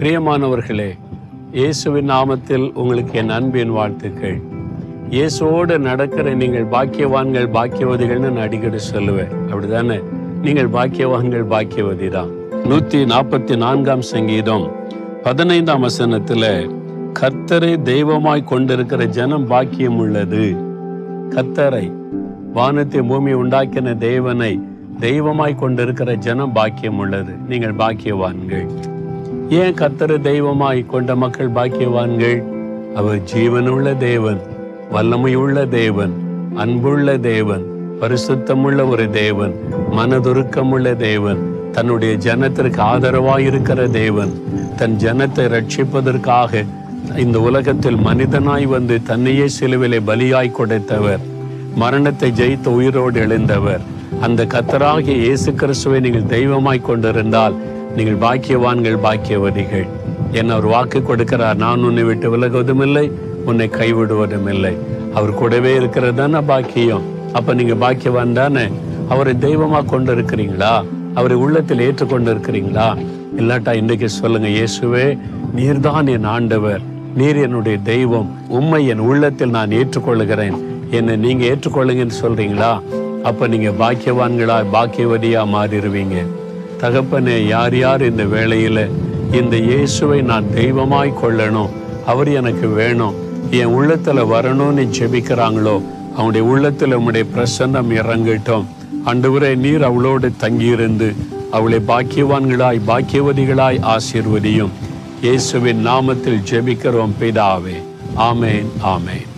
பிரியமானவர்களே இயேசுவின் நாமத்தில் உங்களுக்கு என் அன்பின் வாழ்த்துக்கள். இயேசுவோடு நடக்கிற நீங்கள் பாக்கியவான்கள் பாக்கியவதிகள்னு நான் அடிக்கடி சொல்லுவேன். அப்படிதானே? நீங்கள் பாக்கியவான்கள் பாக்கியவதி தான் நூத்தி நாற்பத்தி நான்காம் சங்கீதம் பதினைந்தாம் வசனத்துல கர்த்தரை தெய்வமாய் கொண்டிருக்கிற ஜனம் பாக்கியம் உள்ளது. கர்த்தரை வானத்தை பூமி உண்டாக்கின தேவனை தெய்வமாய் கொண்டிருக்கிற ஜனம் பாக்கியம் உள்ளது. நீங்கள் பாக்கியவான்கள். ஏன் கத்தரு தெய்வமாய் கொண்ட மக்கள் பாக்கியவான்கள்? அவர் ஜீவனுள்ள தேவன் வல்லமையுள்ள தேவன் அன்புள்ள தேவன் பரிசுத்தமுள்ள ஒரு தேவன் மனதுருக்கமுள்ள தேவன் தன்னுடைய ஜனத்திற்கு ஆதரவாய் இருக்கிற தேவன் தன் ஜனத்தை ரட்சிப்பதற்காக இந்த உலகத்தில் மனிதனாய் வந்து தன்னையே சிலுவிலே பலியாய் கொடுத்தவர் மரணத்தை ஜெயித்த உயிரோடு எழுந்தவர். அந்த கத்தராகிய இயேசு கிறிஸ்துவை நீங்கள் தெய்வமாய் கொண்டிருந்தால் நீங்கள் பாக்கியவான்கள் பாக்கியவதிகள். என்ன அவர் வாக்கு கொடுக்கிறார் நான் உன்னை விட்டு விலகுவதும் இல்லை உன்னை கைவிடுவதும் இல்லை அவர் கூடவே இருக்கிறது தானே பாக்கியம். அப்ப நீங்க பாக்கியவான் தானே? அவரை தெய்வமா கொண்டு இருக்கிறீங்களா அவரை உள்ளத்தில் ஏற்றுக்கொண்டு இருக்கிறீங்களா இல்லாட்டா இன்றைக்கு சொல்லுங்க இயேசுவே நீர்தான் என் ஆண்டவர். நீர் என்னுடைய தெய்வம். உண்மை என் உள்ளத்தில் நான் ஏற்றுக்கொள்ளுகிறேன். என்னை நீங்க ஏற்றுக்கொள்ளுங்கன்னு சொல்றீங்களா? அப்ப நீங்க பாக்கியவான்களா பாக்கியவதியா மாறிடுவீங்க. தகப்பனே யார் யார் இந்த வேளையில் இந்த இயேசுவை நான் தெய்வமாய் கொள்ளணும் அவர் எனக்கு வேணும் என் உள்ளத்தில் வரணும்னு ஜெபிக்கிறாங்களோ அவனுடைய உள்ளத்தில் உம்முடைய பிரசன்னம் இறங்கட்டும். அன்றுவரே நீர் அவளோடு தங்கியிருந்து அவளை பாக்கியவான்களாய் பாக்கியவதிகளாய் ஆசீர்வதியும். இயேசுவின் நாமத்தில் ஜெபிக்கிறோம் பிதாவே. ஆமேன் ஆமேன்.